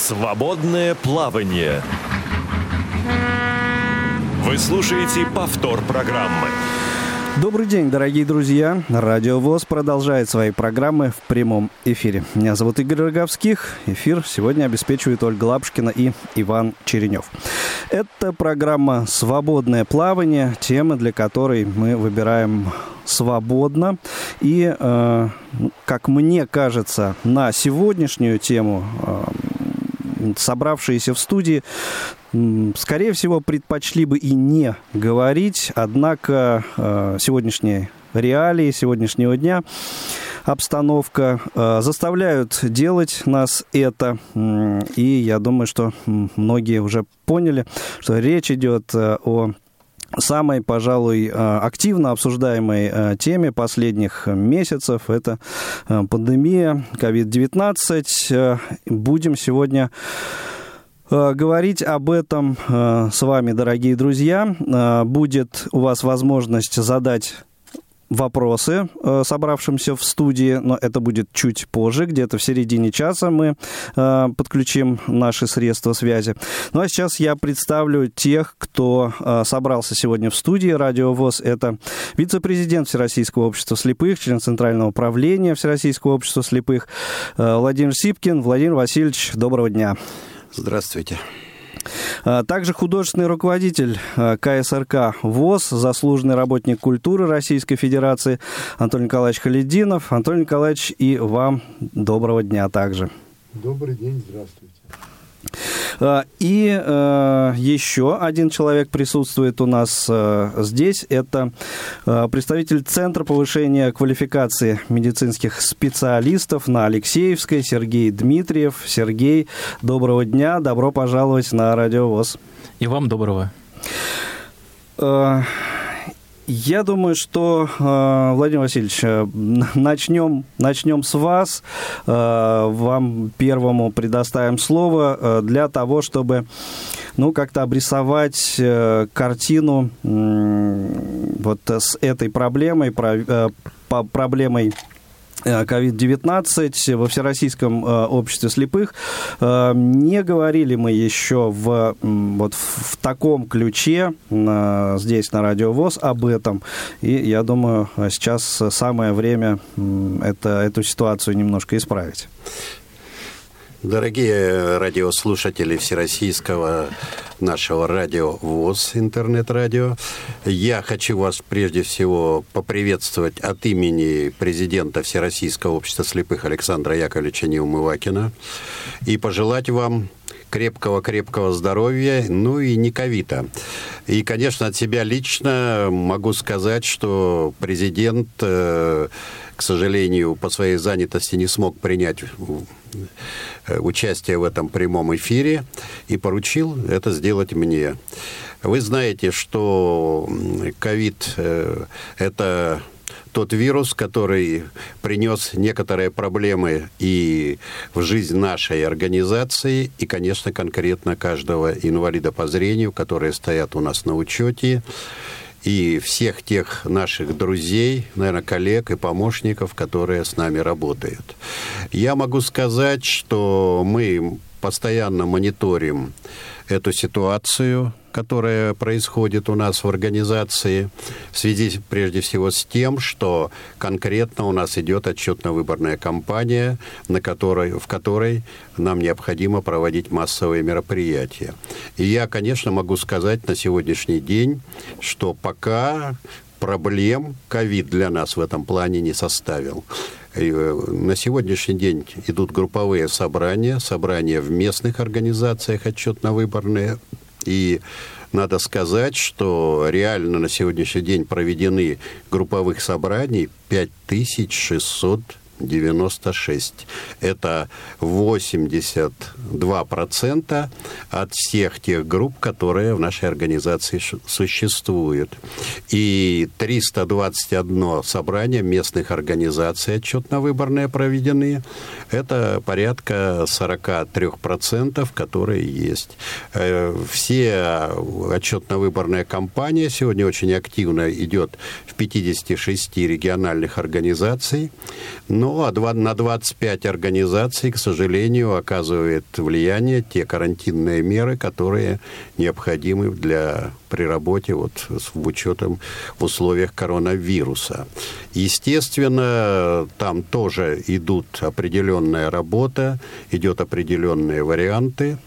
Свободное плавание. Вы слушаете повтор программы. Добрый день, дорогие друзья. Радио ВОЗ продолжает свои программы в прямом эфире. Меня зовут Игорь Роговских. Эфир сегодня обеспечивает Ольга Лапшкина и Иван Черенев. Это программа «Свободное плавание», тема для которой мы выбираем свободно. И, э, как мне кажется, на сегодняшнюю тему э, собравшиеся в студии, скорее всего, предпочли бы и не говорить, однако э, сегодняшние реалии сегодняшнего дня обстановка э, заставляют делать нас это. И я думаю, что многие уже поняли, что речь идет э, о самой, пожалуй, активно обсуждаемой теме последних месяцев. Это пандемия COVID-19. Будем сегодня говорить об этом с вами, дорогие друзья. Будет у вас возможность задать вопросы э, собравшимся в студии, но это будет чуть позже, где-то в середине часа мы э, подключим наши средства связи. Ну а сейчас я представлю тех, кто э, собрался сегодня в студии Радио ВОЗ. Это вице-президент Всероссийского общества слепых, член Центрального управления Всероссийского общества слепых Владимир Сипкин. Владимир Васильевич, доброго дня. Здравствуйте. А, также художественный руководитель а, КСРК ВОЗ, заслуженный работник культуры Российской Федерации Антон Николаевич Халидинов. Антон Николаевич, и вам доброго дня также. Добрый день, здравствуйте. А, и э, еще один человек присутствует у нас э, здесь. Это э, представитель Центра повышения квалификации медицинских специалистов на Алексеевской Сергей Дмитриев. Сергей, доброго дня, добро пожаловать на Радио ВОЗ. И вам доброго. Я думаю, что, э, Владимир Васильевич, э, начнем, начнем с вас. Э, вам первому предоставим слово для того, чтобы ну, как-то обрисовать картину вот с этой проблемой, проблемой COVID-19 во Всероссийском э, обществе слепых. Э, не говорили мы еще в, вот в таком ключе здесь на Радио ВОЗ об этом. И я думаю, сейчас самое время это, эту ситуацию немножко исправить. Дорогие радиослушатели Всероссийского нашего радио ВОЗ, интернет-радио, я хочу вас прежде всего поприветствовать от имени президента Всероссийского общества слепых Александра Яковлевича Неумывакина и пожелать вам крепкого-крепкого здоровья, ну и не ковида. И, конечно, от себя лично могу сказать, что президент, э, к сожалению, по своей занятости не смог принять Э, участие в этом прямом эфире и поручил это сделать мне. Вы знаете, что ковид э, – это тот вирус, который принес некоторые проблемы и в жизнь нашей организации, и, конечно, конкретно каждого инвалида по зрению, которые стоят у нас на учете и всех тех наших друзей, наверное, коллег и помощников, которые с нами работают. Я могу сказать, что мы постоянно мониторим эту ситуацию, которая происходит у нас в организации, в связи прежде всего с тем, что конкретно у нас идет отчетно-выборная кампания, на которой, в которой нам необходимо проводить массовые мероприятия. И я, конечно, могу сказать на сегодняшний день, что пока проблем ковид для нас в этом плане не составил. Э, на сегодняшний день идут групповые собрания, собрания в местных организациях отчетно-выборные. И надо сказать, что реально на сегодняшний день проведены групповых собраний 5600 96. Это 82% от всех тех групп, которые в нашей организации существуют. И 321 собрание местных организаций отчетно-выборные проведены. Это порядка 43%, которые есть. Э, все отчетно-выборная кампания сегодня очень активно идет в 56 региональных организаций. Но Ну, а на 25 организаций, к сожалению, оказывает влияние те карантинные меры, которые необходимы для при работе вот с учетом в условиях коронавируса. Естественно, там тоже идут определенная работа, идет определенные варианты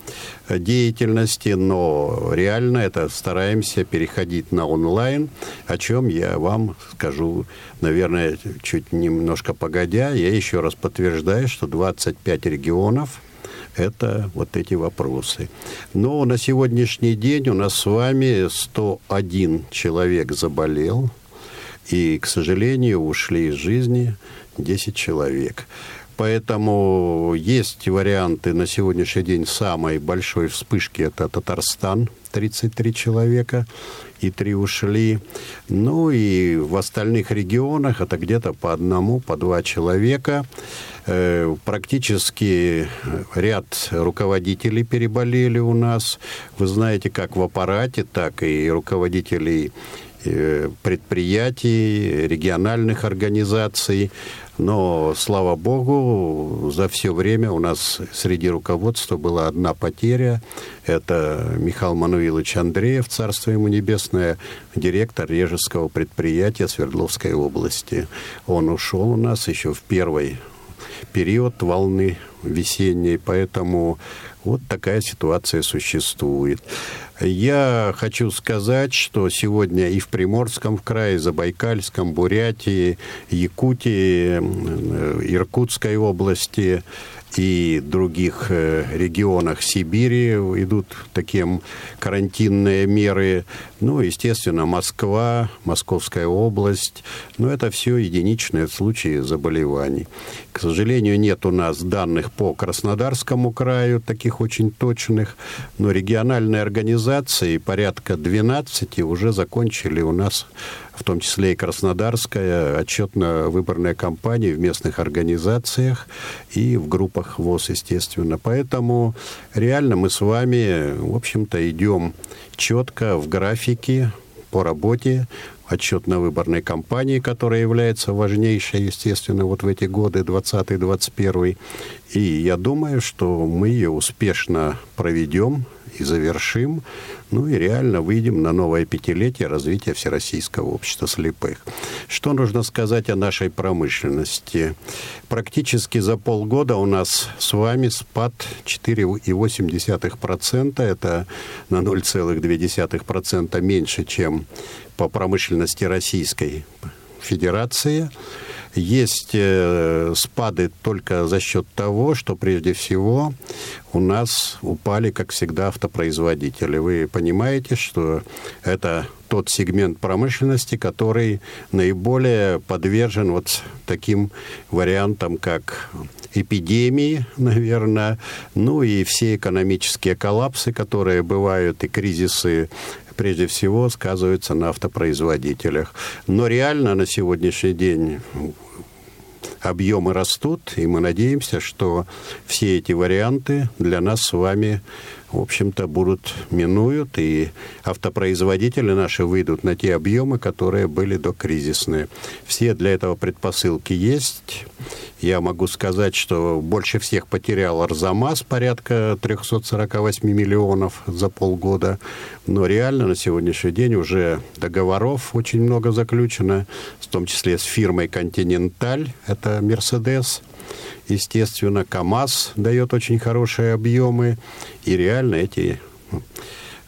деятельности, но реально это стараемся переходить на онлайн, о чем я вам скажу, наверное, чуть немножко погодя. Я еще раз подтверждаю, что 25 регионов – это вот эти вопросы. Но на сегодняшний день у нас с вами 101 человек заболел, и, к сожалению, ушли из жизни 10 человек. Поэтому есть варианты на сегодняшний день самой большой вспышки. Это Татарстан, 33 человека, и три ушли. Ну и в остальных регионах это где-то по одному, по два человека. Э, практически ряд руководителей переболели у нас. Вы знаете, как в аппарате, так и руководителей э, предприятий, региональных организаций. Но, слава богу, за все время у нас среди руководства была одна потеря. Это Михаил Мануилович Андреев, царство ему небесное, директор Режеского предприятия Свердловской области. Он ушел у нас еще в первой период волны весенней, поэтому вот такая ситуация существует. Я хочу сказать, что сегодня и в Приморском крае, Забайкальском, Бурятии, Якутии, Иркутской области и других э, регионах Сибири идут такие карантинные меры. Ну, естественно, Москва, Московская область. Но это все единичные случаи заболеваний. К сожалению, нет у нас данных по Краснодарскому краю, таких очень точных. Но региональные организации, порядка 12, уже закончили у нас в том числе и Краснодарская, отчетно-выборная кампания в местных организациях и в группах ВОЗ, естественно. Поэтому реально мы с вами, в общем-то, идем четко в графике по работе отчетно-выборной кампании, которая является важнейшей, естественно, вот в эти годы, 20-21. И я думаю, что мы ее успешно проведем и завершим, ну и реально выйдем на новое пятилетие развития Всероссийского общества слепых. Что нужно сказать о нашей промышленности? Практически за полгода у нас с вами спад 4,8%. Это на 0,2% меньше, чем по промышленности Российской Федерации есть э, спады только за счет того, что прежде всего у нас упали, как всегда, автопроизводители. Вы понимаете, что это тот сегмент промышленности, который наиболее подвержен вот таким вариантам, как эпидемии, наверное, ну и все экономические коллапсы, которые бывают, и кризисы прежде всего сказываются на автопроизводителях. Но реально на сегодняшний день объемы растут, и мы надеемся, что все эти варианты для нас с вами в общем-то, будут, минуют, и автопроизводители наши выйдут на те объемы, которые были докризисные. Все для этого предпосылки есть. Я могу сказать, что больше всех потерял Арзамас, порядка 348 миллионов за полгода. Но реально на сегодняшний день уже договоров очень много заключено, в том числе с фирмой «Континенталь», это «Мерседес», естественно, КАМАЗ дает очень хорошие объемы, и реально эти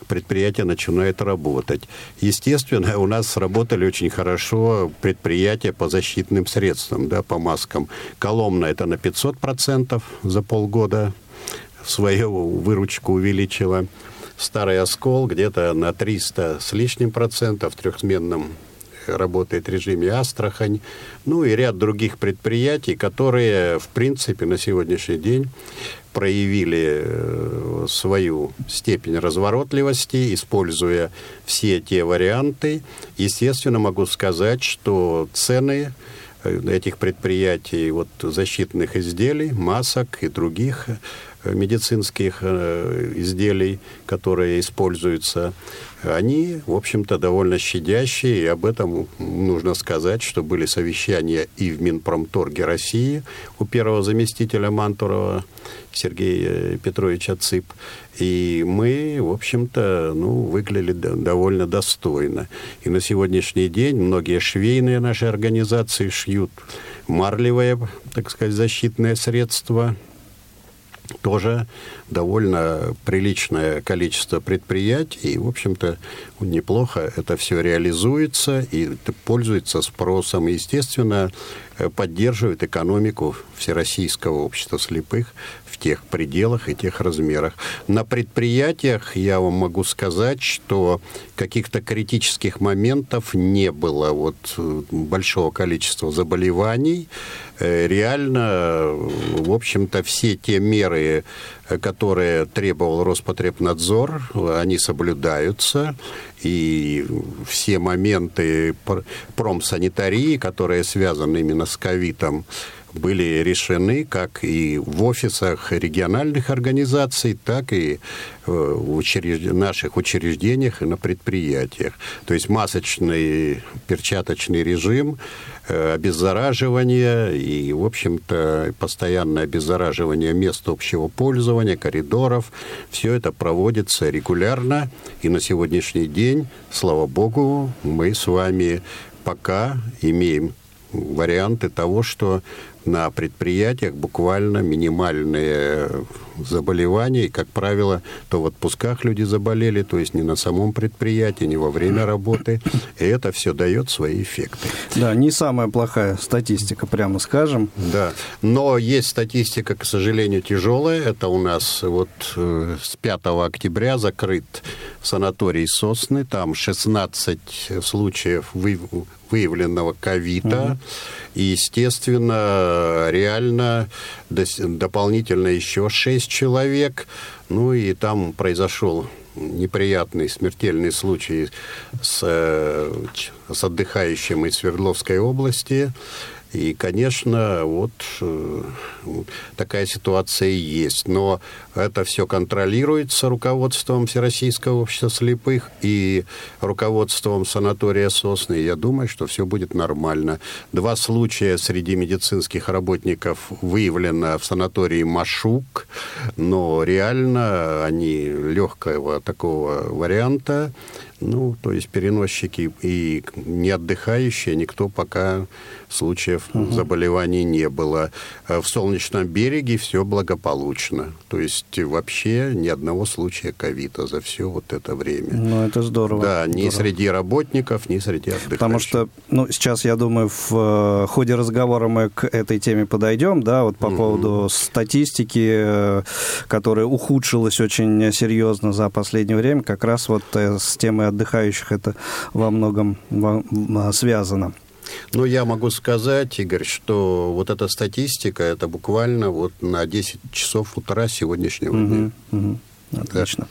предприятия начинают работать. Естественно, у нас работали очень хорошо предприятия по защитным средствам, да, по маскам. Коломна это на 500% за полгода свою выручку увеличила. Старый оскол где-то на 300 с лишним процентов в трехсменном работает режиме Астрахань, ну и ряд других предприятий, которые, в принципе, на сегодняшний день проявили э, свою степень разворотливости, используя все те варианты. Естественно, могу сказать, что цены э, этих предприятий, вот защитных изделий, масок и других медицинских изделий, которые используются, они, в общем-то, довольно щадящие, и об этом нужно сказать, что были совещания и в Минпромторге России у первого заместителя Мантурова Сергея Петровича Цып, и мы, в общем-то, ну, выглядели довольно достойно. И на сегодняшний день многие швейные наши организации шьют марлевые, так сказать, защитные средства, тоже довольно приличное количество предприятий, и, в общем-то, неплохо это все реализуется и пользуется спросом. Естественно, поддерживает экономику Всероссийского общества слепых в тех пределах и тех размерах. На предприятиях я вам могу сказать, что каких-то критических моментов не было. Вот э, большого количества заболеваний. Э, реально, в общем-то, все те меры, которые требовал Роспотребнадзор, они соблюдаются. И все моменты промсанитарии, которые связаны именно с ковидом, были решены как и в офисах региональных организаций, так и э, в учрежд... наших учреждениях и на предприятиях. То есть масочный перчаточный режим, э, обеззараживание и, в общем-то, постоянное обеззараживание мест общего пользования, коридоров. Все это проводится регулярно. И на сегодняшний день, слава богу, мы с вами пока имеем варианты того, что на предприятиях буквально минимальные заболевания, и, как правило, то в отпусках люди заболели, то есть не на самом предприятии, не во время работы, и это все дает свои эффекты. Да, не самая плохая статистика, прямо скажем. Да, но есть статистика, к сожалению, тяжелая, это у нас вот э, с 5 октября закрыт санаторий Сосны, там 16 случаев выявленного ковида, угу. и, естественно, реально дополнительно еще 6 человек. Ну и там произошел неприятный смертельный случай с, э, с отдыхающим из Свердловской области. И, конечно, вот э, такая ситуация есть. Но это все контролируется руководством Всероссийского общества слепых и руководством санатория Сосны. Я думаю, что все будет нормально. Два случая среди медицинских работников выявлено в санатории Машук, но реально они легкого такого варианта. Ну, то есть переносчики и не отдыхающие, никто пока случаев угу. заболеваний не было. А в Солнечном береге все благополучно. То есть вообще ни одного случая ковида за все вот это время. Ну, это здорово. Да, ни здорово. среди работников, ни среди отдыхающих. Потому что, ну, сейчас, я думаю, в э, ходе разговора мы к этой теме подойдем, да, вот по угу. поводу статистики, э, которая ухудшилась очень серьезно за последнее время, как раз вот э, с темой отдыхающих это во многом связано. Ну, я могу сказать, Игорь, что вот эта статистика, это буквально вот на 10 часов утра сегодняшнего угу, дня. Угу. Отлично.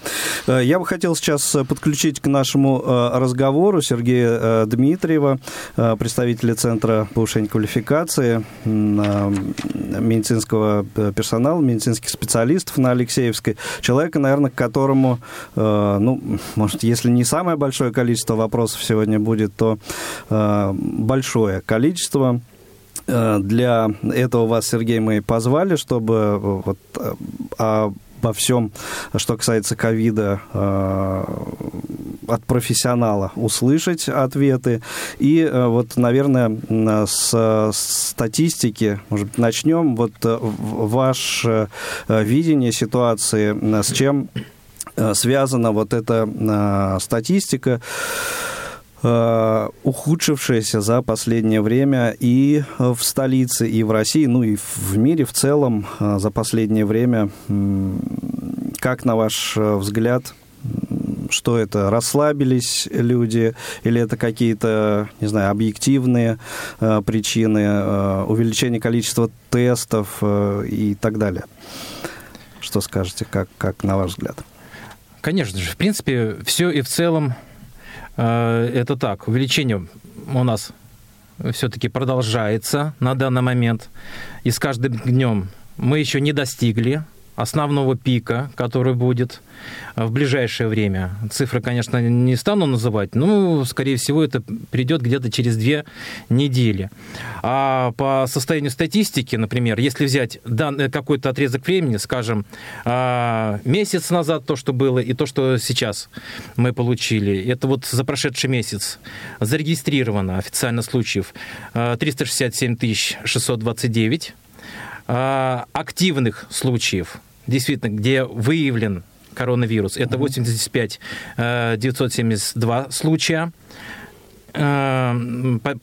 Да. Э, я бы хотел сейчас э, подключить к нашему э, разговору Сергея Дмитриева, представителя Центра повышения квалификации медицинского персонала, медицинских специалистов на Алексеевской. Человека, наверное, к которому, ну, может, если не самое большое количество вопросов сегодня будет, то большое количество. Для этого вас, Сергей, мы позвали, чтобы вот, обо всем, что касается ковида, э, от профессионала услышать ответы. И э, вот, наверное, с статистики, может быть, начнем. Вот э, ваше видение ситуации, с чем связана вот эта статистика, Э, ухудшившаяся за последнее время и в столице, и в России, ну и в мире в целом э, за последнее время. Как, на ваш э, взгляд, что это? Расслабились люди или это какие-то, не знаю, объективные причины, увеличение количества тестов и так далее? Что скажете, как, как на ваш взгляд? Конечно же, в принципе, все и в целом это так, увеличение у нас все-таки продолжается на данный момент. И с каждым днем мы еще не достигли основного пика, который будет в ближайшее время. Цифры, конечно, не стану называть, но, скорее всего, это придет где-то через две недели. А по состоянию статистики, например, если взять данный какой-то отрезок времени, скажем, а, месяц назад то, что было, и то, что сейчас мы получили, это вот за прошедший месяц зарегистрировано официально случаев 367 а, 629, а, активных случаев, действительно, где выявлен коронавирус, это 85 972 случая. А,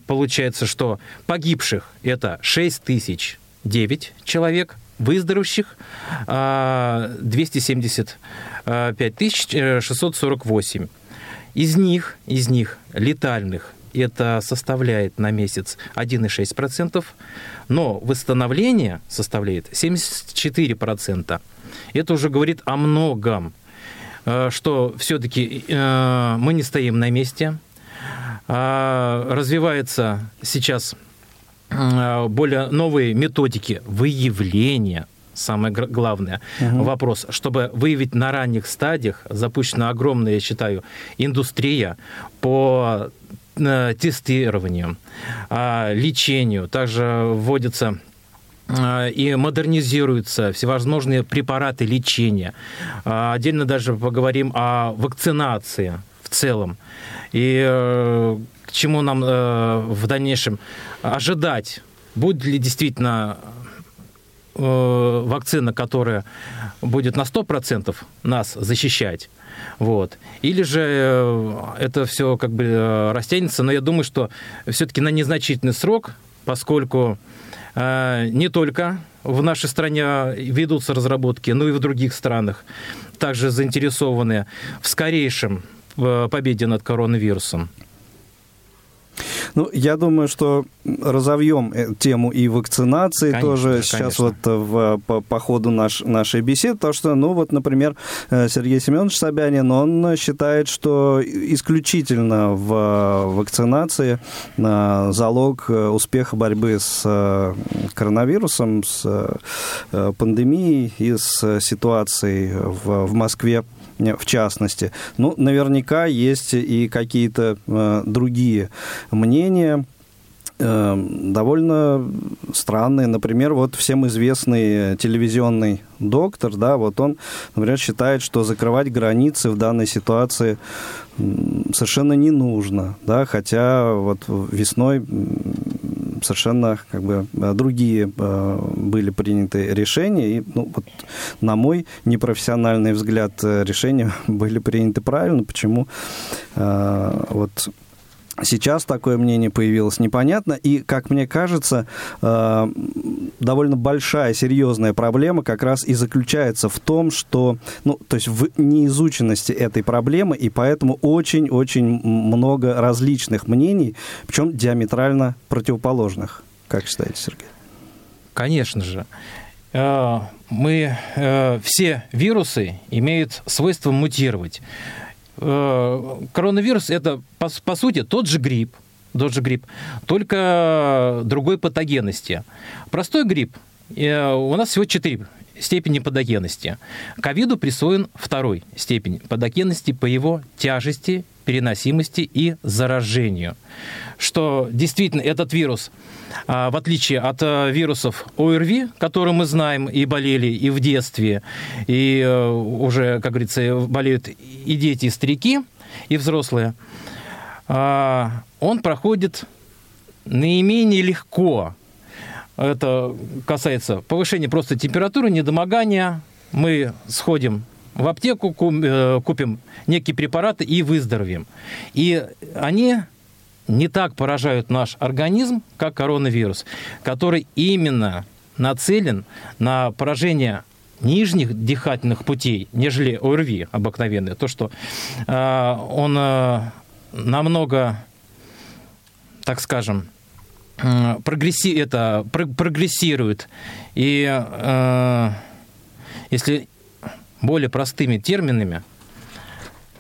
получается, что погибших это 6 тысяч 9 человек, выздоровевших 275 648. Из них, из них летальных это составляет на месяц 1,6%, но восстановление составляет 74%. Это уже говорит о многом, э, что все-таки э, мы не стоим на месте. А, развиваются сейчас э, более новые методики выявления самое главное угу. вопрос, чтобы выявить на ранних стадиях, запущена огромная, я считаю, индустрия по тестированию, а, лечению. Также вводятся а, и модернизируются всевозможные препараты лечения. А, отдельно даже поговорим о вакцинации в целом. И э, к чему нам э, в дальнейшем ожидать? Будет ли действительно э, вакцина, которая будет на 100% нас защищать? Вот. Или же э, это все как бы э, растянется, но я думаю, что все-таки на незначительный срок, поскольку э, не только в нашей стране ведутся разработки, но и в других странах также заинтересованы в скорейшем победе над коронавирусом. Ну, я думаю, что разовьем э, тему и вакцинации конечно, тоже конечно. сейчас вот э, в, по, по ходу наш, нашей беседы, потому что, ну, вот, например, э, Сергей Семенович Собянин, он считает, что исключительно в вакцинации залог успеха борьбы с коронавирусом, с пандемией и с ситуацией в, в Москве в частности. Ну, наверняка есть и какие-то э, другие мнения э, довольно странные. Например, вот всем известный телевизионный доктор, да, вот он, например, считает, что закрывать границы в данной ситуации совершенно не нужно, да, хотя вот весной совершенно как бы другие э, были приняты решения, и ну, вот, на мой непрофессиональный взгляд э, решения были приняты правильно. Почему э, вот Сейчас такое мнение появилось непонятно, и, как мне кажется, э, довольно большая, серьезная проблема как раз и заключается в том, что, ну, то есть в неизученности этой проблемы, и поэтому очень-очень много различных мнений, причем диаметрально противоположных. Как считаете, Сергей? Конечно же. Э, мы, э, все вирусы имеют свойство мутировать. Коронавирус это, по, по сути, тот же грипп, тот же грипп, только другой патогенности. Простой грипп э, у нас всего четыре степени патогенности. Ковиду присвоен второй степень патогенности по его тяжести, переносимости и заражению. Что действительно этот вирус, а, в отличие от э, вирусов ОРВИ, которые мы знаем и болели и в детстве, и э, уже, как говорится, болеют и дети, и старики, и взрослые, а, он проходит наименее легко. Это касается повышения просто температуры, недомогания. Мы сходим в аптеку, э, купим некие препараты и выздоровеем. И они не так поражают наш организм, как коронавирус, который именно нацелен на поражение нижних дыхательных путей, нежели ОРВИ обыкновенный. То, что э, он э, намного, так скажем, э, прогресси, это, прогрессирует. И э, если более простыми терминами,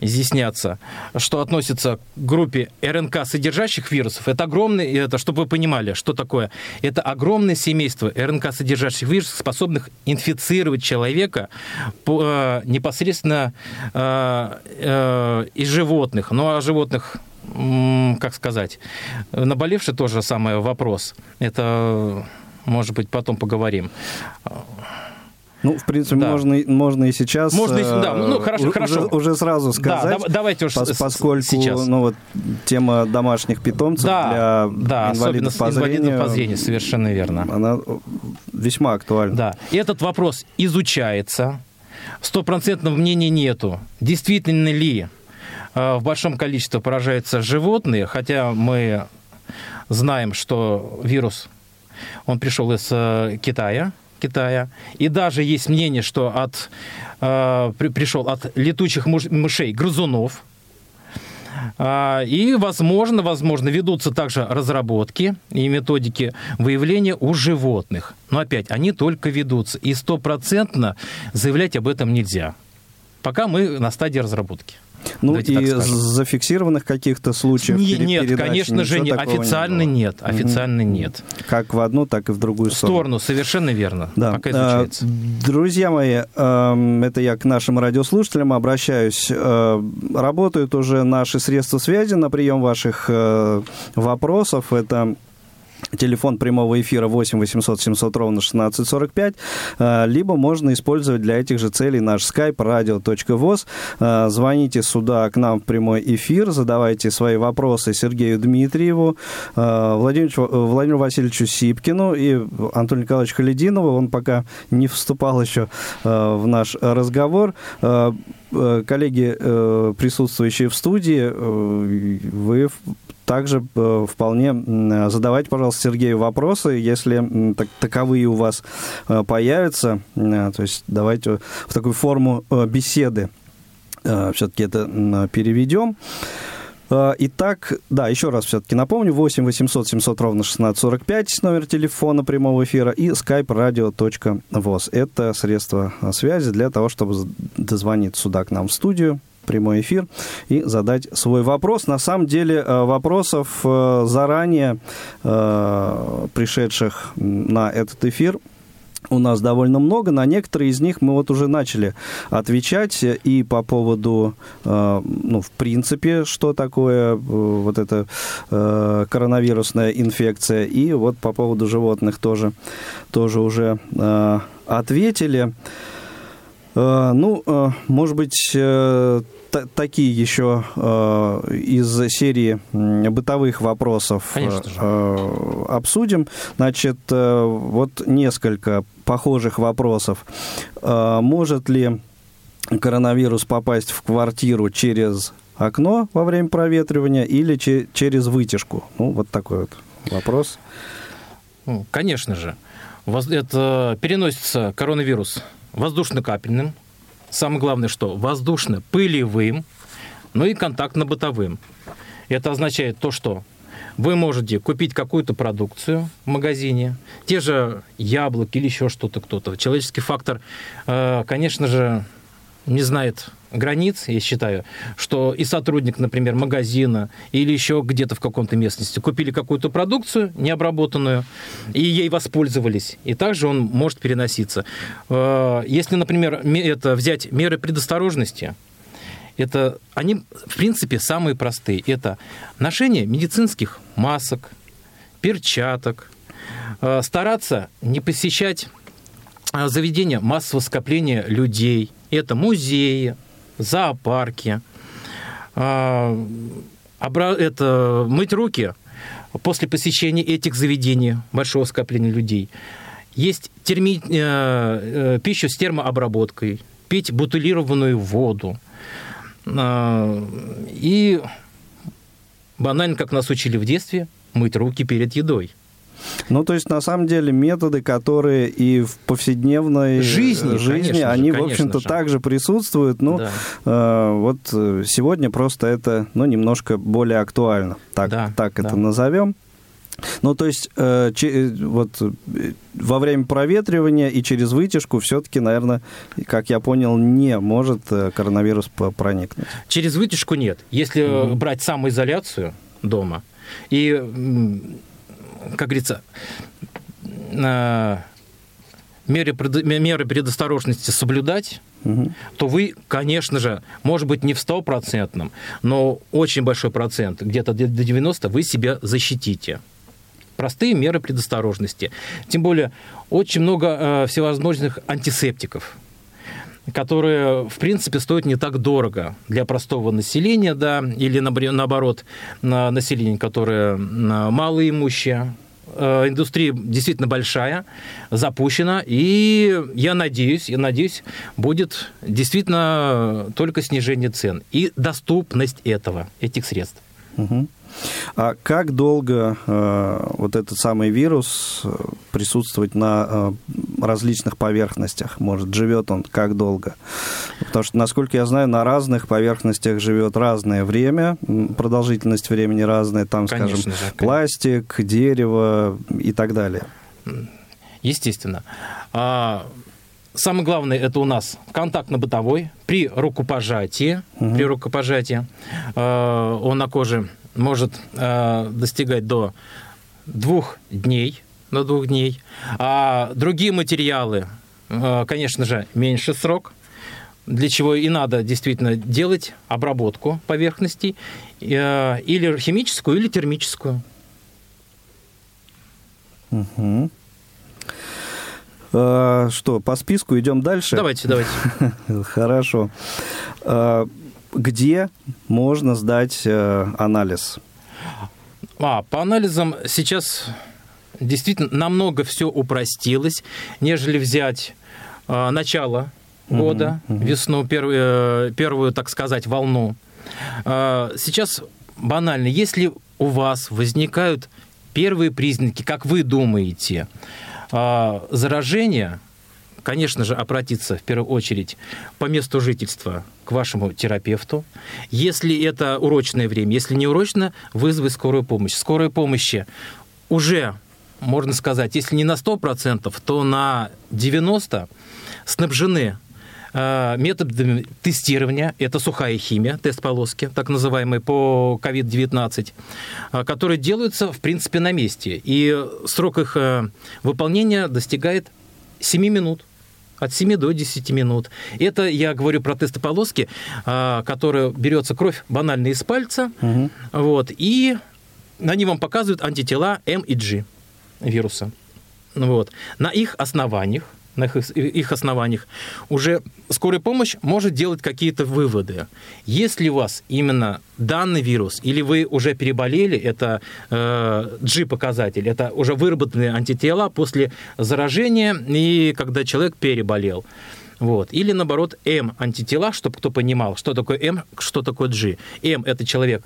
изъясняться, что относится к группе РНК содержащих вирусов. Это огромный, это, чтобы вы понимали, что такое. Это огромное семейство РНК содержащих вирусов, способных инфицировать человека по, э, непосредственно э, э, из животных. Ну, а животных как сказать, наболевший тоже самый вопрос. Это, может быть, потом поговорим. Ну, в принципе, да. можно, можно и сейчас. Можно и, да, ну, хорошо, уже, хорошо. Уже сразу сказать. Да, давайте уж пос, поскольку, сейчас. ну, вот тема домашних питомцев да, для да, инвалидов по зрению, инвалидов по зрению, совершенно верно. Она весьма актуальна. Да, и этот вопрос изучается. Стопроцентного мнения нету. Действительно ли э, в большом количестве поражаются животные, хотя мы знаем, что вирус, он пришел из э, Китая, Китая. И даже есть мнение, что от, э, при, пришел от летучих мышей грызунов. Э, и, возможно, возможно, ведутся также разработки и методики выявления у животных. Но опять, они только ведутся. И стопроцентно заявлять об этом нельзя. Пока мы на стадии разработки. Ну Давайте и зафиксированных каких-то случаев не, Нет, конечно же, не. официально не нет. Официально угу. нет. Как в одну, так и в другую сторону. сторону, совершенно верно. Да. Пока изучается. Друзья мои, эм, это я к нашим радиослушателям обращаюсь. Э, работают уже наши средства связи на прием ваших э, вопросов. Это Телефон прямого эфира 8 800 700 ровно 1645. Э, либо можно использовать для этих же целей наш skype radio.voz. Э, звоните сюда к нам в прямой эфир, задавайте свои вопросы Сергею Дмитриеву, э, Владимиру, Владимиру Васильевичу Сипкину и Антону Николаевичу Халидинову. Он пока не вступал еще в наш разговор коллеги, присутствующие в студии, вы также э, вполне задавайте, пожалуйста, Сергею вопросы, если так, таковые у вас э, появятся. Э, то есть давайте в такую форму беседы все-таки это переведем. Итак, да, еще раз все-таки напомню, 8 800 700 ровно 1645 номер телефона прямого эфира и skype radio.voz. Это средства связи для того, чтобы дозвониться сюда к нам в студию, прямой эфир и задать свой вопрос. На самом деле э, вопросов э, заранее э, пришедших на этот эфир у нас довольно много. На некоторые из них мы вот уже начали отвечать и по поводу, ну, в принципе, что такое вот эта коронавирусная инфекция, и вот по поводу животных тоже, тоже уже ответили. Э, ну, э, может быть, э, такие еще из серии бытовых вопросов обсудим. Значит, вот несколько похожих вопросов. Может ли коронавирус попасть в квартиру через окно во время проветривания или через вытяжку? Ну, вот такой вот вопрос. Конечно же. Это переносится коронавирус воздушно-капельным, самое главное, что воздушно-пылевым, ну и контактно-бытовым. Это означает то, что вы можете купить какую-то продукцию в магазине, те же яблоки или еще что-то кто-то. Человеческий фактор, э, конечно же, не знает границ, я считаю, что и сотрудник, например, магазина или еще где-то в каком-то местности купили какую-то продукцию необработанную и ей воспользовались, и также он может переноситься. Э, если, например, это взять меры предосторожности, это они, в принципе, самые простые. Это ношение медицинских масок, перчаток, э, стараться не посещать э, заведения массового скопления людей. Это музеи, зоопарки, а, это, мыть руки после посещения этих заведений, большого скопления людей. Есть терми... Э, э, пищу с термообработкой, пить бутылированную воду. А, и банально, как нас учили в детстве, мыть руки перед едой. Ну, то есть, на самом деле, методы, которые и в повседневной жизни, жизни они, в общем-то, же. также присутствуют. Ну, да. э, вот сегодня просто это, ну, немножко более актуально. Так, да, так да. это назовем. Ну, то есть, э, че, вот э, во время проветривания и через вытяжку все-таки, наверное, как я понял, не может э, коронавирус проникнуть. Через вытяжку нет. Если угу. брать самоизоляцию дома и, как говорится, меры, меры предосторожности соблюдать, угу. то вы, конечно же, может быть, не в стопроцентном, но очень большой процент, где-то до 90, вы себя защитите. Простые меры предосторожности. Тем более, очень много э, всевозможных антисептиков которые, в принципе, стоят не так дорого для простого населения, да, или наоборот, население, которое малоимущее, Э, индустрия действительно большая, запущена, и я надеюсь, я надеюсь, будет действительно только снижение цен и доступность этого, этих средств. Угу. А как долго э, вот этот самый вирус э, присутствует на э, различных поверхностях? Может, живет он как долго? Потому что, насколько я знаю, на разных поверхностях живет разное время, продолжительность времени разная, там, конечно скажем, же, пластик, дерево и так далее. Естественно. А, самое главное это у нас контактно-бытовой при рукопожатии, угу. при рукопожатии э, он на коже может э, достигать до двух дней, до двух дней. А другие материалы, э, конечно же, меньше срок, для чего и надо действительно делать обработку поверхностей, э, или химическую, или термическую. Угу. А, что, по списку идем дальше? Давайте, давайте. Хорошо. Где можно сдать э, анализ? А, по анализам сейчас действительно намного все упростилось, нежели взять э, начало года, угу, угу. весну, первую, э, первую, так сказать, волну. Э, сейчас банально, если у вас возникают первые признаки, как вы думаете, э, заражения, конечно же, обратиться в первую очередь по месту жительства вашему терапевту. Если это урочное время, если не урочно, вызвать скорую помощь. Скорая помощи уже, можно сказать, если не на 100%, то на 90% снабжены э, методами тестирования, это сухая химия, тест полоски, так называемый, по COVID-19, э, которые делаются, в принципе, на месте. И срок их э, выполнения достигает 7 минут от 7 до 10 минут. Это я говорю про тесты полоски, а, которые берется кровь банально из пальца, угу. вот, и они вам показывают антитела М и G вируса. Вот. На их основаниях на их, основаниях, уже скорая помощь может делать какие-то выводы. Если у вас именно данный вирус, или вы уже переболели, это э, G-показатель, это уже выработанные антитела после заражения и когда человек переболел. Вот. Или наоборот, М антитела, чтобы кто понимал, что такое М, что такое G. М это человек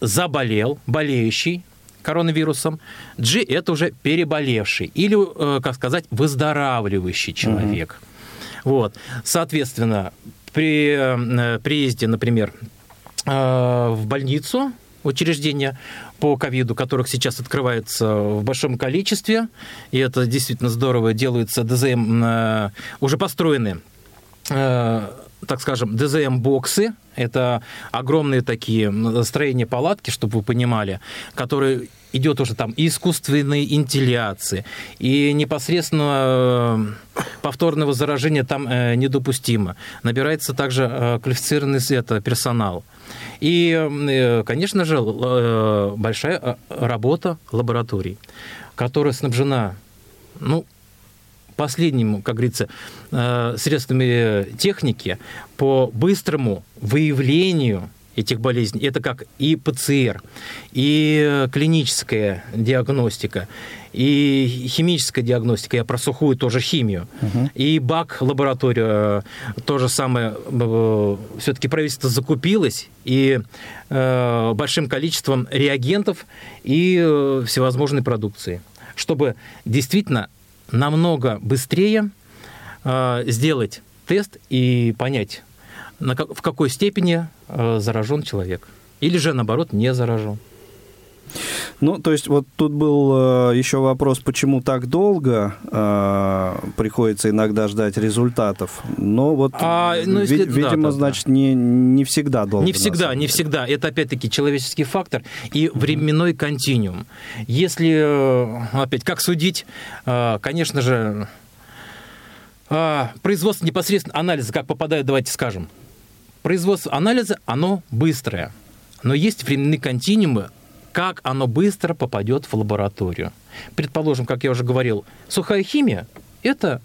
заболел, болеющий, коронавирусом. G – это уже переболевший или, э, как сказать, выздоравливающий человек. Угу. Вот. Соответственно, при э, приезде, например, э, в больницу, учреждения по ковиду, которых сейчас открывается в большом количестве, и это действительно здорово, делаются ДЗМ, уже построены так скажем, ДЗМ-боксы. Это огромные такие строения палатки, чтобы вы понимали, которые идет уже там и искусственной интелляции, и непосредственно э, повторного заражения там э, недопустимо. Набирается также э, квалифицированный это, персонал. И, конечно же, большая работа лабораторий, которая снабжена ну, последним, как говорится, э, средствами техники по быстрому выявлению этих болезней. Это как и ПЦР, и клиническая диагностика, и химическая диагностика, я про сухую тоже химию, угу. и БАК лаборатория, то же самое, э, все-таки правительство закупилось, и э, большим количеством реагентов и всевозможной продукции, чтобы действительно намного быстрее э, сделать тест и понять, в какой степени э, заражен человек. Или же, наоборот, не заражен. Ну, то есть вот тут был э, еще вопрос, почему так долго э, приходится иногда ждать результатов. Но вот, А, ну, если- ви- да, видимо, да, да. значит, не, не всегда долго. Не всегда, не всегда. Это опять-таки человеческий фактор и временной континуум. Если, э, опять, как судить, э, конечно же, производство непосредственно анализа, как попадает, давайте скажем. Производство анализа, оно быстрое. Но есть временные континуумы, как оно быстро попадет в лабораторию. Предположим, как я уже говорил, сухая химия – это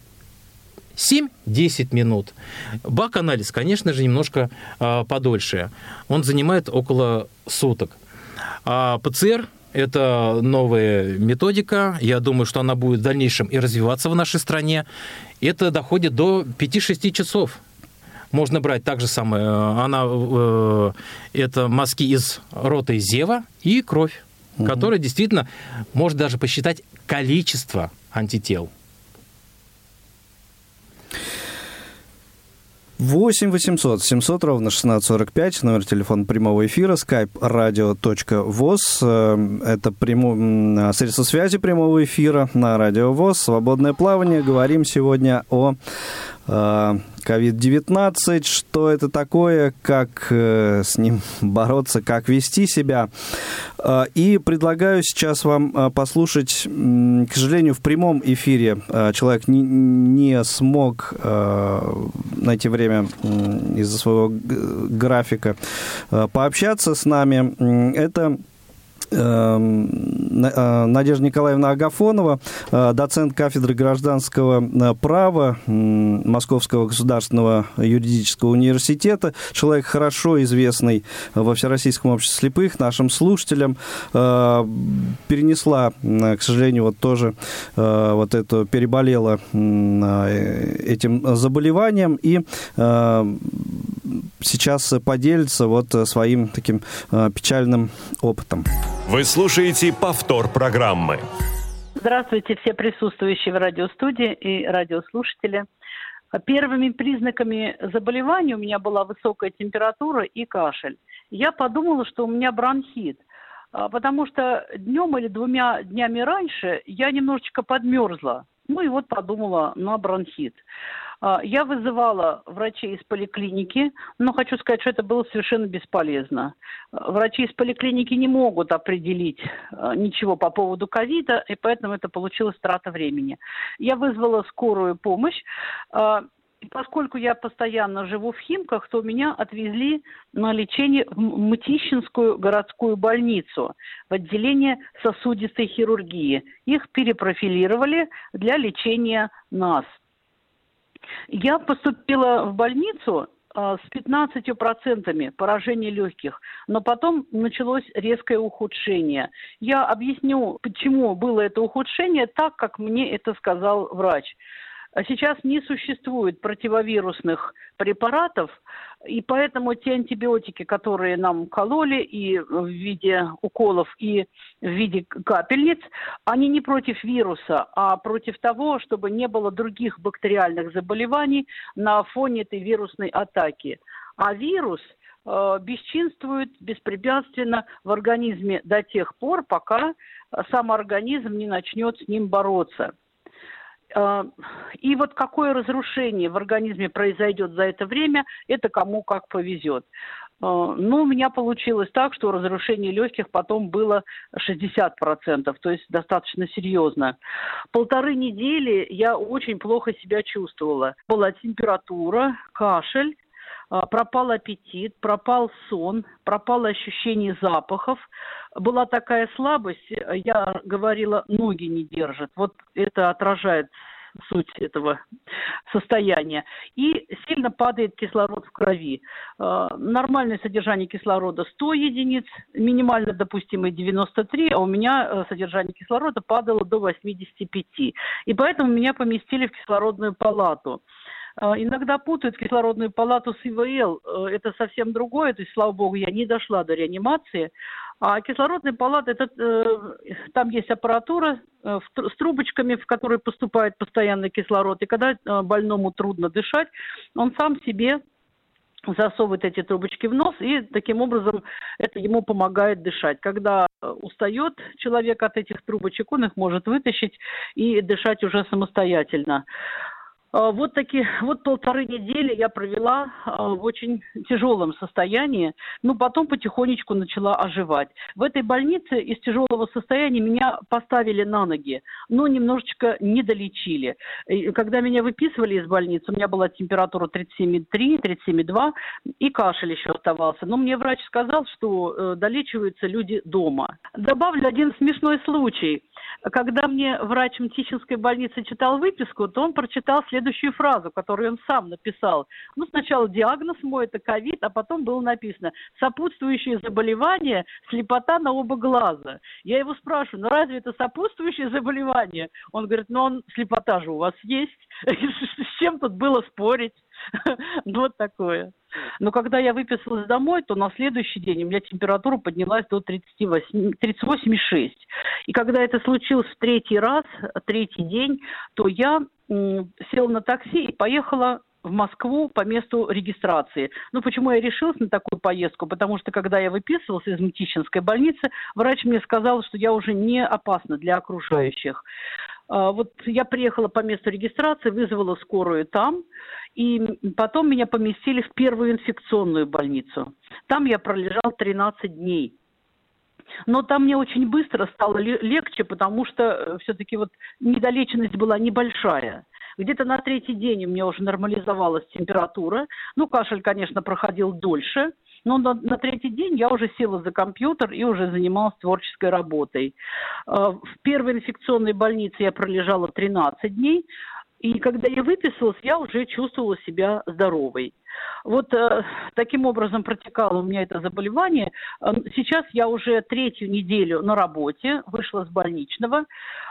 7-10 минут. Бак-анализ, конечно же, немножко а, подольше. Он занимает около суток. А ПЦР – это новая методика. Я думаю, что она будет в дальнейшем и развиваться в нашей стране. Это доходит до 5-6 часов. Можно брать так же самое. э, Она, э, это мазки из рота и зева и кровь, которая действительно может даже посчитать количество антител. 8 800 700 ровно 1645, номер телефона прямого эфира, skype radio.voz. Э, Это прямо, м, средство связи прямого эфира на Радио ВОЗ. Свободное плавание. Говорим сегодня о COVID-19, что это такое, как э, с ним бороться, как вести себя. Э, И предлагаю сейчас вам э, послушать, к сожалению, в прямом эфире человек не, не смог найти время из-за своего графика пообщаться с нами. Это Надежда Николаевна Агафонова, э, доцент кафедры гражданского э, права Московского государственного юридического университета, человек хорошо известный во Всероссийском обществе слепых, нашим слушателям, э, перенесла, к сожалению, вот тоже э, вот это, переболела э, этим заболеванием и э, сейчас поделится вот э, своим таким э, печальным опытом. Вы слушаете повтор программы. Здравствуйте, все присутствующие в радиостудии и радиослушатели. Первыми признаками заболевания у меня была высокая температура и кашель. Я подумала, что у меня бронхит, а, потому что днем или двумя днями раньше я немножечко подмерзла. Ну и вот подумала на бронхит. А, Я вызывала врачей из поликлиники, но хочу сказать, что это было совершенно бесполезно. А, Врачи из поликлиники не могут определить а, ничего по поводу ковида, и поэтому это получилась трата времени. Я вызвала скорую помощь. Поскольку я постоянно живу в Химках, то меня отвезли на лечение в Мытищинскую городскую больницу в отделение сосудистой хирургии. Их перепрофилировали для лечения нас. Я поступила в больницу а, с 15% поражения легких, но потом началось резкое ухудшение. Я объясню, почему было это ухудшение так, как мне это сказал врач. А Сейчас не существует противовирусных препаратов, и поэтому те антибиотики, которые нам кололи и в виде уколов, и в виде капельниц, они не против вируса, а против того, чтобы не было других бактериальных заболеваний на фоне этой вирусной атаки. А вирус э, бесчинствует беспрепятственно в организме до тех пор, пока сам организм не начнет с ним бороться. Э, И вот какое разрушение в организме произойдет за это время, это кому как повезет. Э, Ну, у меня получилось так, что разрушение легких потом было 60%, то есть достаточно серьезно. Полторы недели я очень плохо себя чувствовала. Была температура, кашель, пропал аппетит, пропал сон, пропало ощущение запахов. Была такая слабость, э, я говорила, ноги не держат. Вот это отражает суть этого состояния. И сильно падает кислород в крови. Э, Нормальное содержание кислорода 100 единиц, минимально допустимый 93, а у меня э, содержание кислорода падало до 85. И поэтому меня поместили в кислородную палату. Э, Иногда путают кислородную палату с ИВЛ. Э, Это совсем другое. То есть, слава богу, я не дошла до реанимации. А кислородная палата, это, э, там есть аппаратура э, с трубочками, в которые поступает постоянный кислород. И когда больному трудно дышать, он сам себе засовывает эти трубочки в нос, и таким образом это ему помогает дышать. Когда устает человек от этих трубочек, он их может вытащить и дышать уже самостоятельно. А, вот такие, вот полторы недели я провела а, в очень тяжелом состоянии, но потом потихонечку начала оживать. В этой больнице из тяжелого состояния меня поставили на ноги, но немножечко не долечили. Когда меня выписывали из больницы, у меня была температура 37,3, 37,2 и кашель еще оставался. Но мне врач сказал, что э, долечиваются люди дома. Добавлю один смешной случай. Когда мне врач Мтищинской больницы читал выписку, то он прочитал следующую фразу, которую он сам написал. Ну, сначала диагноз мой, это ковид, а потом было написано «сопутствующее заболевание, слепота на оба глаза». Я его спрашиваю, ну разве это сопутствующее заболевание? Он говорит, ну он, слепота же у вас есть, с чем тут было спорить? Вот такое. Но когда я выписалась домой, то на следующий день у меня температура поднялась до 38,6. И когда это случилось в третий раз, третий день, то я села на такси и поехала в Москву по месту регистрации. Ну, почему я решилась на такую поездку? Потому что, когда я выписывалась из Мтищинской больницы, врач мне сказал, что я уже не опасна для окружающих. А, вот я приехала по месту регистрации, вызвала скорую там, и потом меня поместили в первую инфекционную больницу. Там я пролежал 13 дней. Но там мне очень быстро стало легче, потому что э, все-таки вот недолеченность была небольшая. Где-то на третий день у меня уже нормализовалась температура. Ну, кашель, конечно, проходил дольше – но на, на третий день я уже села за компьютер и уже занималась творческой работой. Э, в первой инфекционной больнице я пролежала 13 дней, и когда я выписалась, я уже чувствовала себя здоровой. Вот э, таким образом протекало у меня это заболевание. Э, сейчас я уже третью неделю на работе, вышла с больничного.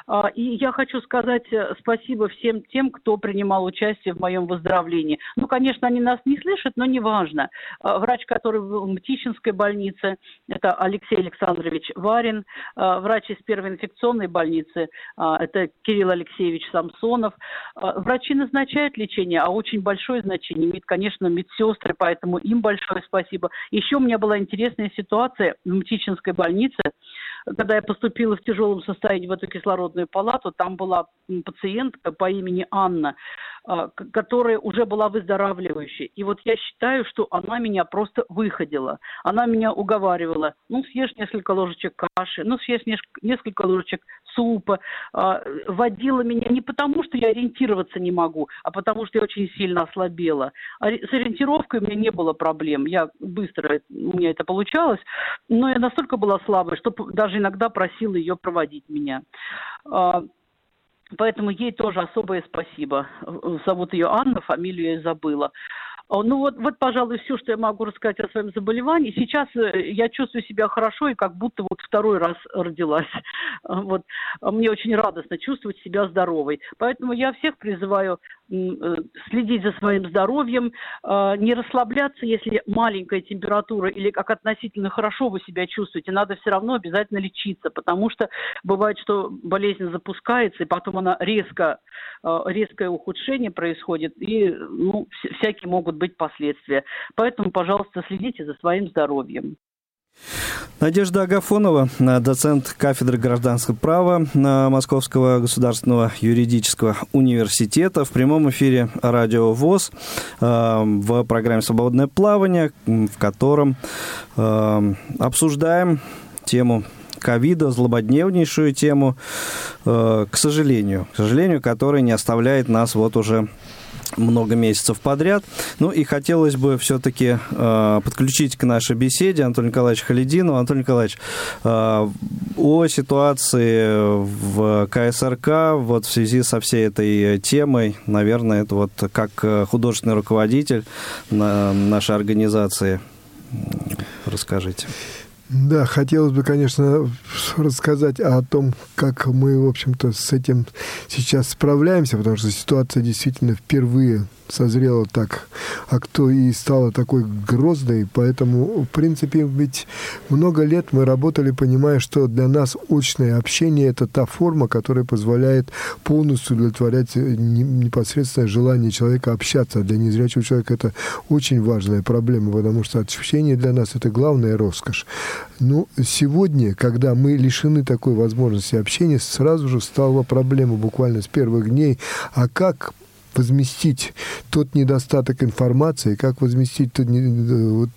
Э, и я хочу сказать э, спасибо всем тем, кто принимал участие в моем выздоровлении. Ну, конечно, они нас не слышат, но неважно. Э, врач, который в Мтищинской больнице, это Алексей Александрович Варин. Э, врач из первой инфекционной больницы, э, это Кирилл Алексеевич Самсонов. Э, врачи назначают лечение, а очень большое значение имеет, конечно, медсестры, поэтому им большое спасибо. Еще у меня была интересная ситуация в Мтичинской больнице, когда я поступила в тяжелом состоянии в эту кислородную палату, там была пациентка по имени Анна. А, которая уже была выздоравливающей. И вот я считаю, что она меня просто выходила. Она меня уговаривала, ну, съешь несколько ложечек каши, ну, съешь несколько ложечек супа. А, водила меня не потому, что я ориентироваться не могу, а потому, что я очень сильно ослабела. А с ориентировкой у меня не было проблем. Я быстро, у меня это получалось, но я настолько была слабой, что даже иногда просила ее проводить меня. А, Поэтому ей тоже особое спасибо. Зовут ее Анна, фамилию я забыла. Ну вот, вот, пожалуй, все, что я могу рассказать о своем заболевании. Сейчас э, я чувствую себя хорошо и как будто вот второй раз родилась. Вот. Мне очень радостно чувствовать себя здоровой. Поэтому я всех призываю Э, следить за своим здоровьем, э, не расслабляться, если маленькая температура или как относительно хорошо вы себя чувствуете, надо все равно обязательно лечиться, потому что бывает, что болезнь запускается, и потом она резко, резкое ухудшение происходит, и ну, всякие могут быть последствия. Поэтому, пожалуйста, следите за своим здоровьем. Надежда Агафонова, доцент кафедры гражданского права Московского государственного юридического университета в прямом эфире радио ВОЗ э, в программе «Свободное плавание», в котором э, обсуждаем тему ковида, злободневнейшую тему, э, к сожалению, к сожалению, которая не оставляет нас вот уже много месяцев подряд. Ну и хотелось бы все-таки э, подключить к нашей беседе Антона Николаевича Халидинова. Антон Николаевич, э, о ситуации в КСРК вот в связи со всей этой темой, наверное, это вот как художественный руководитель на нашей организации. Расскажите. Да, хотелось бы, конечно, рассказать о том, как мы, в общем-то, с этим сейчас справляемся, потому что ситуация действительно впервые созрела так а кто и стала такой грозной. Поэтому, в принципе, ведь много лет мы работали, понимая, что для нас очное общение – это та форма, которая позволяет полностью удовлетворять непосредственное желание человека общаться. Для незрячего человека это очень важная проблема, потому что общение для нас – это главная роскошь. Ну, сегодня, когда мы лишены такой возможности общения, сразу же стала проблема буквально с первых дней, а как возместить тот недостаток информации, как возместить тот,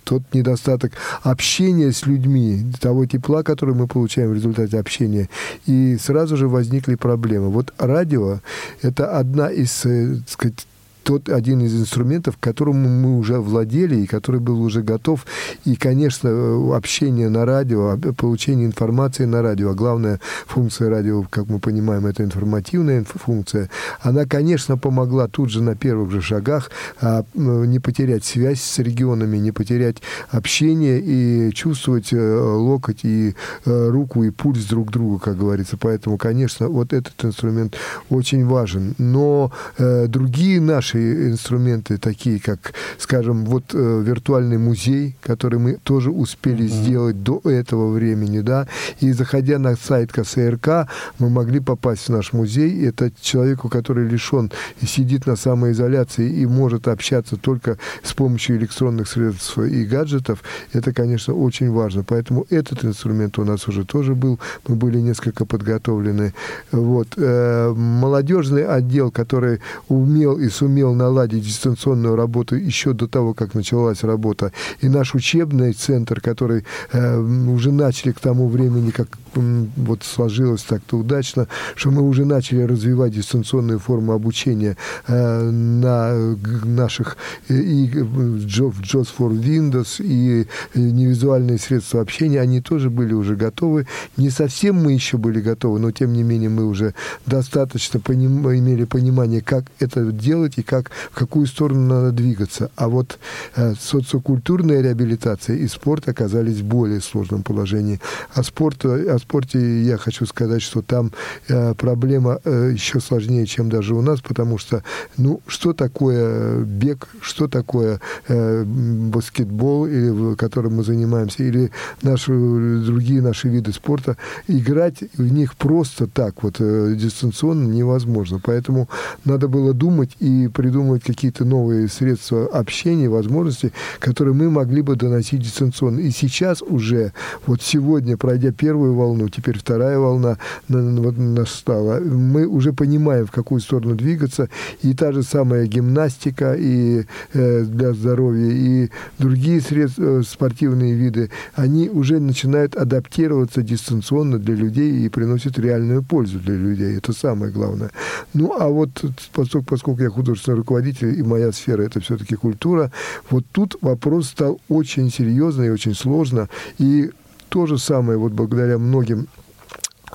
тот недостаток общения с людьми, того тепла, который мы получаем в результате общения. И сразу же возникли проблемы. Вот радио – это одна из, э, так сказать, тот один из инструментов, которым мы уже владели и который был уже готов. И, конечно, общение на радио, получение информации на радио, а главная функция радио, как мы понимаем, это информативная функция, она, конечно, помогла тут же на первых же шагах а, не потерять связь с регионами, не потерять общение и чувствовать э, локоть и э, руку и пульс друг друга, как говорится. Поэтому, конечно, вот этот инструмент очень важен. Но э, другие наши наши инструменты, такие как, скажем, вот э, виртуальный музей, который мы тоже успели uh-huh. сделать до этого времени, да, и заходя на сайт КСРК, мы могли попасть в наш музей. Это человеку, который лишен и сидит на самоизоляции и может общаться только с помощью электронных средств и гаджетов, это, конечно, очень важно. Поэтому этот инструмент у нас уже тоже был, мы были несколько подготовлены. Вот. Э, молодежный отдел, который умел и сумел сумел наладить дистанционную работу еще до того, как началась работа. И наш учебный центр, который э, уже начали к тому времени, как вот сложилось так-то удачно, что мы уже начали развивать дистанционную форму обучения э, на наших э, и JOS for Windows, и э, невизуальные средства общения, они тоже были уже готовы. Не совсем мы еще были готовы, но тем не менее мы уже достаточно поним, имели понимание, как это делать и как, в какую сторону надо двигаться. А вот э, социокультурная реабилитация и спорт оказались в более сложном положении. А спорт, о спорте я хочу сказать, что там э, проблема э, еще сложнее, чем даже у нас, потому что, ну, что такое бег, что такое э, баскетбол, или, которым мы занимаемся, или наши, другие наши виды спорта, играть в них просто так, вот, дистанционно невозможно. Поэтому надо было думать и придумывать какие-то новые средства общения, возможности, которые мы могли бы доносить дистанционно. И сейчас уже, вот сегодня, пройдя первую волну, теперь вторая волна настала, мы уже понимаем, в какую сторону двигаться. И та же самая гимнастика и э, для здоровья, и другие средства, э, спортивные виды, они уже начинают адаптироваться дистанционно для людей и приносят реальную пользу для людей. Это самое главное. Ну, а вот поскольку, поскольку я художественный руководитель, и моя сфера это все-таки культура. Вот тут вопрос стал очень серьезный и очень сложно. И то же самое, вот благодаря многим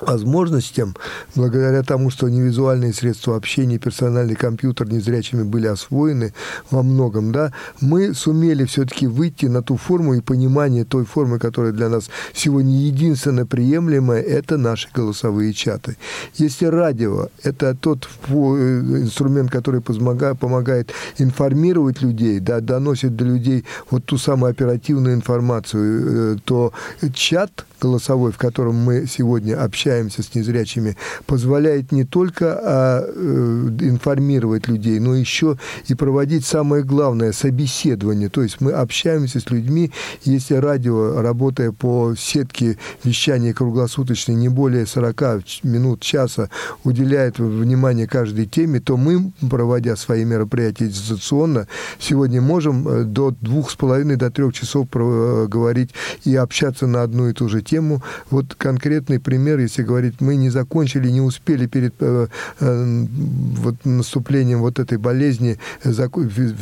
возможностям, благодаря тому, что невизуальные средства общения, персональный компьютер незрячими были освоены во многом, да, мы сумели все-таки выйти на ту форму и понимание той формы, которая для нас сегодня единственно приемлемая, это наши голосовые чаты. Если радио – это тот э, инструмент, который помогает, информировать людей, да, доносит до людей вот ту самую оперативную информацию, э, то чат голосовой, в котором мы сегодня общаемся с незрячими, позволяет не только а, э, информировать людей, но еще и проводить самое главное – собеседование. То есть мы общаемся с людьми, если радио, работая по сетке вещания круглосуточной не более 40 минут, часа, уделяет внимание каждой теме, то мы, проводя свои мероприятия дистанционно, сегодня можем э, до двух с половиной, до трех часов э, говорить и общаться на одну и ту же тему. Вот конкретный пример, если говорить, мы не закончили, не успели перед э, э, вот наступлением вот этой болезни э,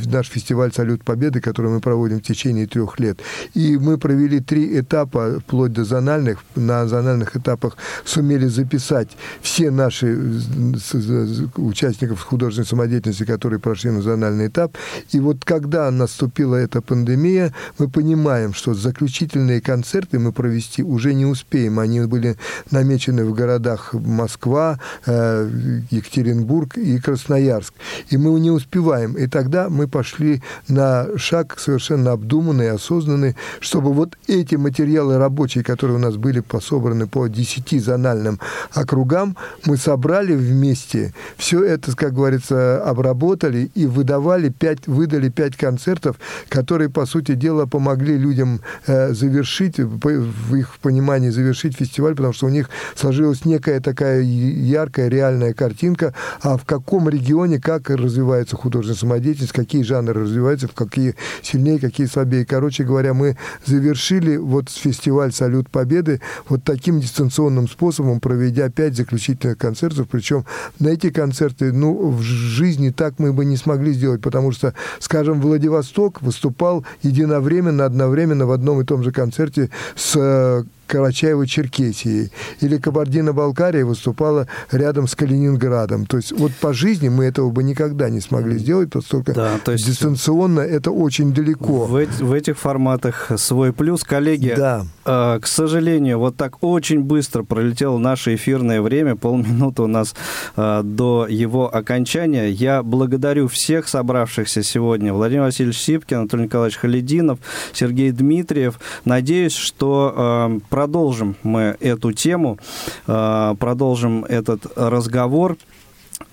наш фестиваль «Салют Победы», который мы проводим в течение трех лет. И мы провели три этапа, вплоть до зональных. На зональных этапах сумели записать все наши э, участников художественной самодеятельности, которые прошли на зональный этап. И вот когда наступила эта пандемия, мы понимаем, что заключительные концерты мы провести уже не успеем. Они были намечены в городах Москва, э, Екатеринбург и Красноярск. И мы не успеваем. И тогда мы пошли на шаг совершенно обдуманный, осознанный, чтобы вот эти материалы рабочие, которые у нас были пособраны по 10 зональным округам, мы собрали вместе, все это, как говорится, обработали и выдавали 5, выдали 5 концертов, которые, по сути дела, помогли людям э, завершить, в их понимании завершить фестиваль, потому что у них сложилась некая такая яркая, реальная картинка, а в каком регионе, как развивается художественная самодеятельность, какие жанры развиваются, в какие сильнее, какие слабее. Короче говоря, мы завершили вот фестиваль «Салют Победы» вот таким дистанционным способом, проведя пять заключительных концертов, причем на эти концерты, ну, в жизни так мы бы не смогли сделать, потому что, скажем, Владивосток выступал единовременно, одновременно в одном и том же концерте с Карачаево-Черкесией. Или Кабардино-Балкария выступала рядом с Калининградом. То есть вот по жизни мы этого бы никогда не смогли сделать, поскольку да, то есть дистанционно это очень далеко. В, в этих форматах свой плюс. Коллеги, да. э, к сожалению, вот так очень быстро пролетело наше эфирное время, полминуты у нас э, до его окончания. Я благодарю всех собравшихся сегодня. Владимир Васильевич Сипкин, Анатолий Николаевич Халидинов, Сергей Дмитриев. Надеюсь, что э, продолжим мы эту тему, э, продолжим этот разговор.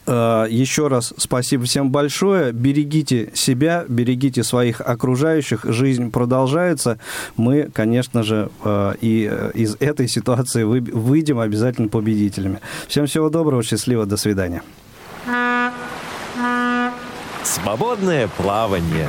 Э, еще раз спасибо всем большое. Берегите себя, берегите своих окружающих. Жизнь продолжается. Мы, конечно же, э, и из этой ситуации выйдем обязательно победителями. Всем всего доброго, счастливо, до свидания. Свободное плавание.